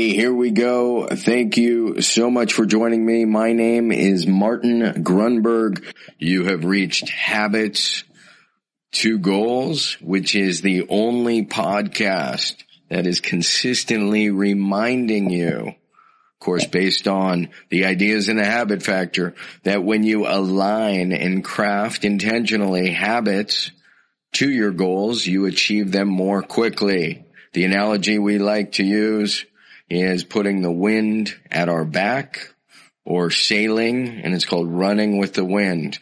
Here we go. Thank you so much for joining me. My name is Martin Grunburg. You have reached Habits to Goals, which is the only podcast that is consistently reminding you, of course, based on the ideas in the habit factor, that when you align and craft intentionally habits to your goals, you achieve them more quickly. The analogy we like to use is putting the wind at our back or sailing and it's called running with the wind.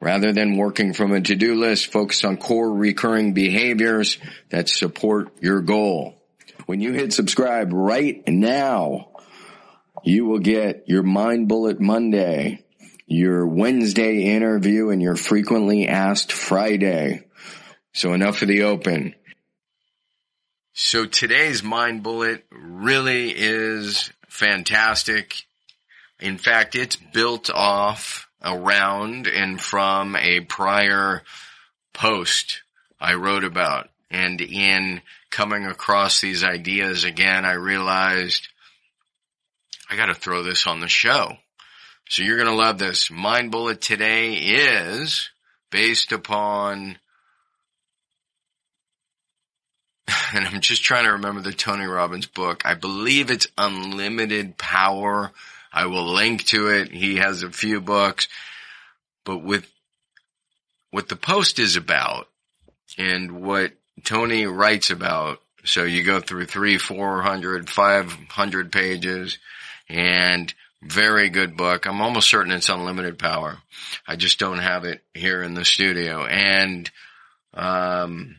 Rather than working from a to-do list, focus on core recurring behaviors that support your goal. When you hit subscribe right now, you will get your Mind Bullet Monday, your Wednesday interview, and your frequently asked Friday. So enough of the open. So today's Mind Bullet really is fantastic. In fact, it's built off around and from a prior post I wrote about. And in coming across these ideas again, I realized I gotta throw this on the show. So you're gonna love this. Mind Bullet today is based upon and I'm just trying to remember the Tony Robbins book. I believe it's Unlimited Power. I will link to it. He has a few books, but with what the post is about and what Tony writes about. So you go through three, four hundred, five hundred pages and very good book. I'm almost certain it's Unlimited Power. I just don't have it here in the studio. And, um,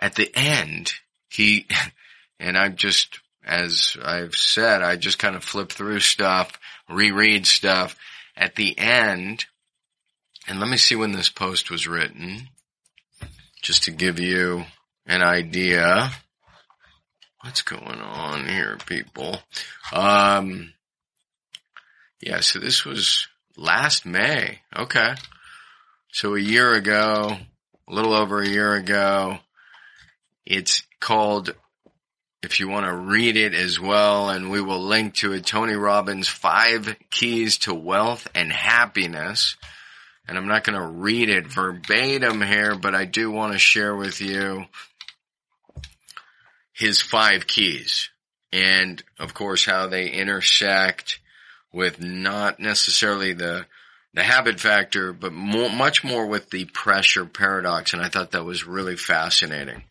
at the end, he, and I'm just, as I've said, I just kind of flip through stuff, reread stuff. At the end, and let me see when this post was written, just to give you an idea. What's going on here, people? Um, yeah, so this was last May. Okay. So a year ago, a little over a year ago, it's called, if you want to read it as well, and we will link to it, Tony Robbins' Five Keys to Wealth and Happiness. And I'm not going to read it verbatim here, but I do want to share with you his five keys. And of course, how they intersect with not necessarily the the habit factor, but more, much more with the pressure paradox. And I thought that was really fascinating.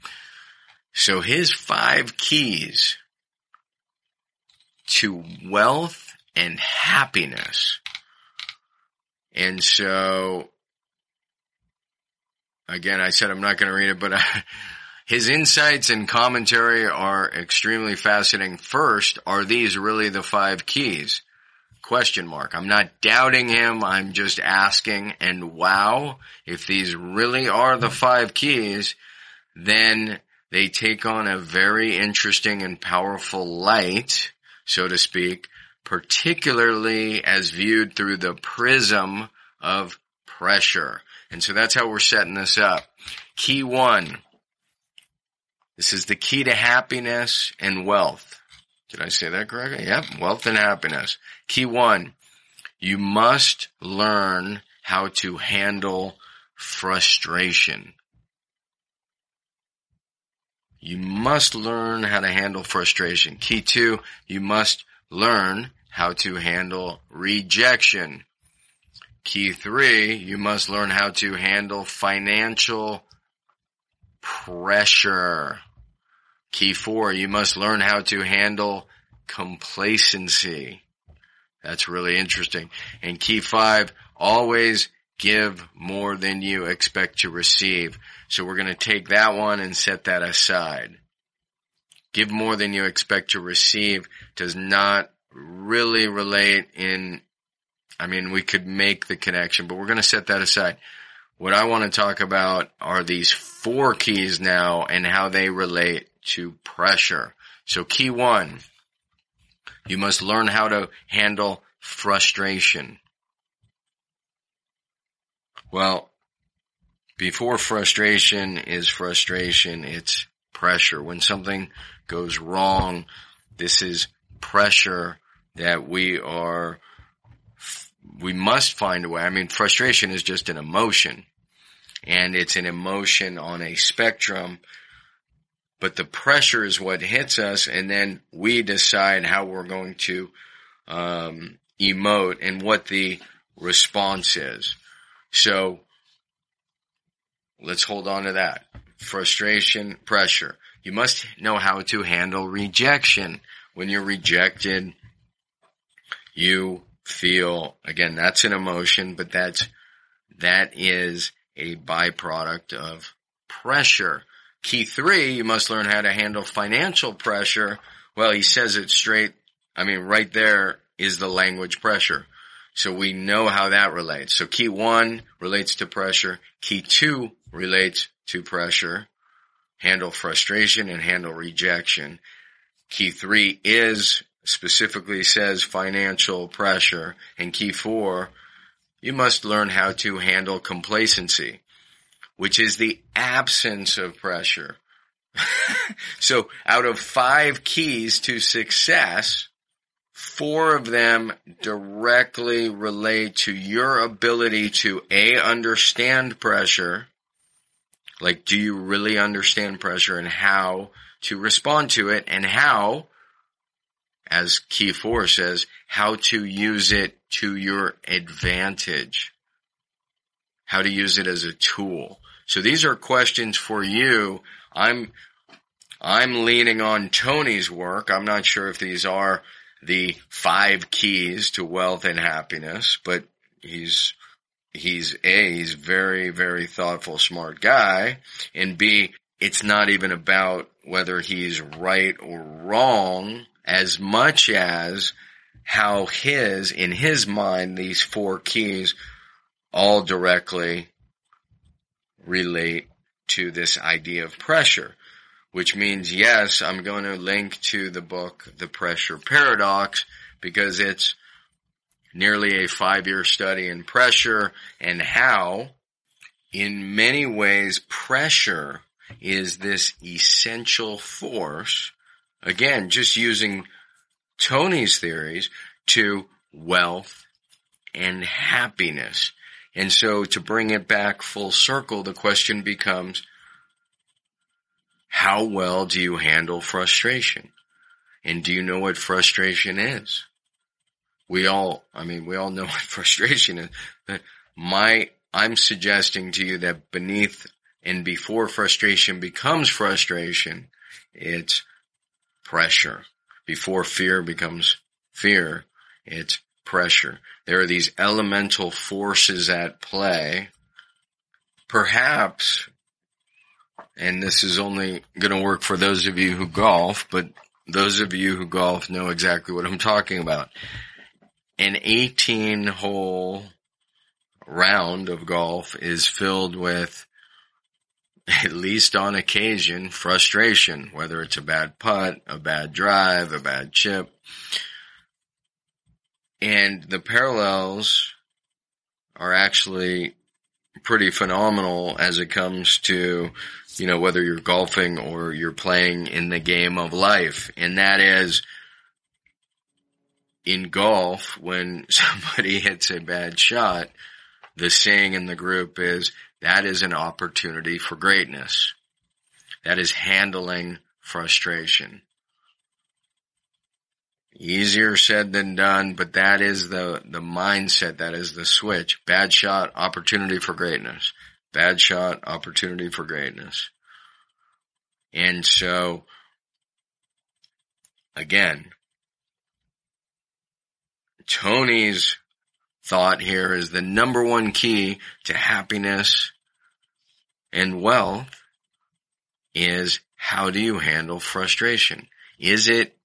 So his five keys to wealth and happiness. And so, again, I said I'm not going to read it, but I, his insights and commentary are extremely fascinating. First, are these really the five keys? Question mark. I'm not doubting him. I'm just asking. And wow, if these really are the five keys, then they take on a very interesting and powerful light, so to speak, particularly as viewed through the prism of pressure. And so that's how we're setting this up. Key one. This is the key to happiness and wealth. Did I say that correctly? Yep. Wealth and happiness. Key one. You must learn how to handle frustration. You must learn how to handle frustration. Key two, you must learn how to handle rejection. Key three, you must learn how to handle financial pressure. Key four, you must learn how to handle complacency. That's really interesting. And key five, always give more than you expect to receive. So we're going to take that one and set that aside. Give more than you expect to receive does not really relate in I mean, we could make the connection, but we're going to set that aside. What I want to talk about are these four keys now and how they relate to pressure. So key one, you must learn how to handle frustration. Well, before frustration is frustration, it's pressure. When something goes wrong, this is pressure that we are, we must find a way. I mean, frustration is just an emotion and it's an emotion on a spectrum, but the pressure is what hits us and then we decide how we're going to, um, emote and what the response is. So let's hold on to that. Frustration, pressure. You must know how to handle rejection. When you're rejected, you feel, again, that's an emotion, but that's, that is a byproduct of pressure. Key three, you must learn how to handle financial pressure. Well, he says it straight. I mean, right there is the language pressure. So we know how that relates. So key one relates to pressure. Key two relates to pressure. Handle frustration and handle rejection. Key three is specifically says financial pressure. And key four, you must learn how to handle complacency, which is the absence of pressure. so out of five keys to success, four of them directly relate to your ability to A, understand pressure. Like, do you really understand pressure and how to respond to it and how, as key four says, how to use it to your advantage. How to use it as a tool. So these are questions for you. I'm, I'm leaning on Tony's work. I'm not sure if these are the five keys to wealth and happiness, but he's, he's A, he's very, very thoughtful, smart guy, and B, it's not even about whether he's right or wrong as much as how his, in his mind, these four keys all directly relate to this idea of pressure which means yes, I'm going to link to the book, The Pressure Paradox, because it's nearly a five year study in pressure and how in many ways pressure is this essential force. Again, just using Tony's theories to wealth and happiness. And so to bring it back full circle, the question becomes, how well do you handle frustration? And do you know what frustration is? We all, I mean, we all know what frustration is. But my, I'm suggesting to you that beneath and before frustration becomes frustration, it's pressure. Before fear becomes fear, it's pressure. There are these elemental forces at play. Perhaps and this is only going to work for those of you who golf, but those of you who golf know exactly what I'm talking about. An 18 hole round of golf is filled with, at least on occasion, frustration, whether it's a bad putt, a bad drive, a bad chip. And the parallels are actually pretty phenomenal as it comes to you know, whether you're golfing or you're playing in the game of life. And that is in golf, when somebody hits a bad shot, the saying in the group is that is an opportunity for greatness. That is handling frustration. Easier said than done, but that is the, the mindset. That is the switch. Bad shot, opportunity for greatness. Bad shot, opportunity for greatness. And so, again, Tony's thought here is the number one key to happiness and wealth is how do you handle frustration? Is it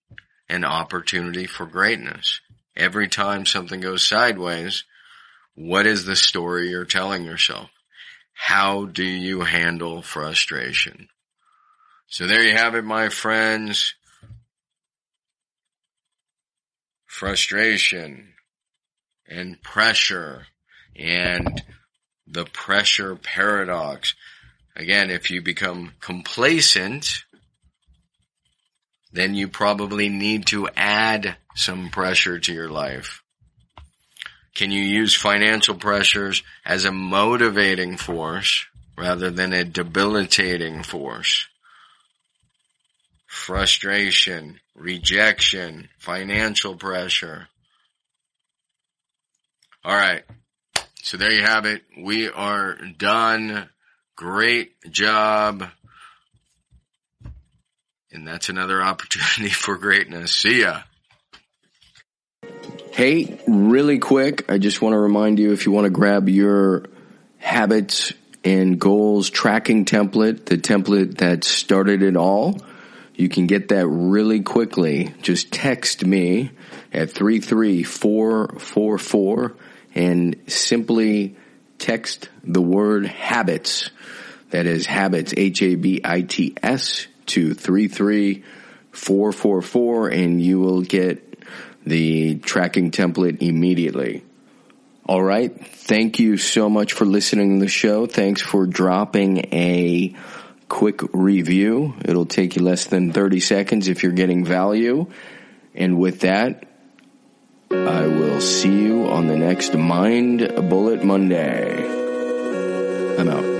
an opportunity for greatness? every time something goes sideways, what is the story you're telling yourself? How do you handle frustration? So there you have it, my friends. Frustration and pressure and the pressure paradox. Again, if you become complacent, then you probably need to add some pressure to your life. Can you use financial pressures as a motivating force rather than a debilitating force? Frustration, rejection, financial pressure. All right. So there you have it. We are done. Great job. And that's another opportunity for greatness. See ya. Hey, really quick, I just want to remind you if you want to grab your habits and goals tracking template, the template that started it all, you can get that really quickly. Just text me at 33444 and simply text the word habits. That is habits, H-A-B-I-T-S to 33444 and you will get the tracking template immediately. All right. Thank you so much for listening to the show. Thanks for dropping a quick review. It'll take you less than 30 seconds if you're getting value. And with that, I will see you on the next Mind Bullet Monday. I'm out.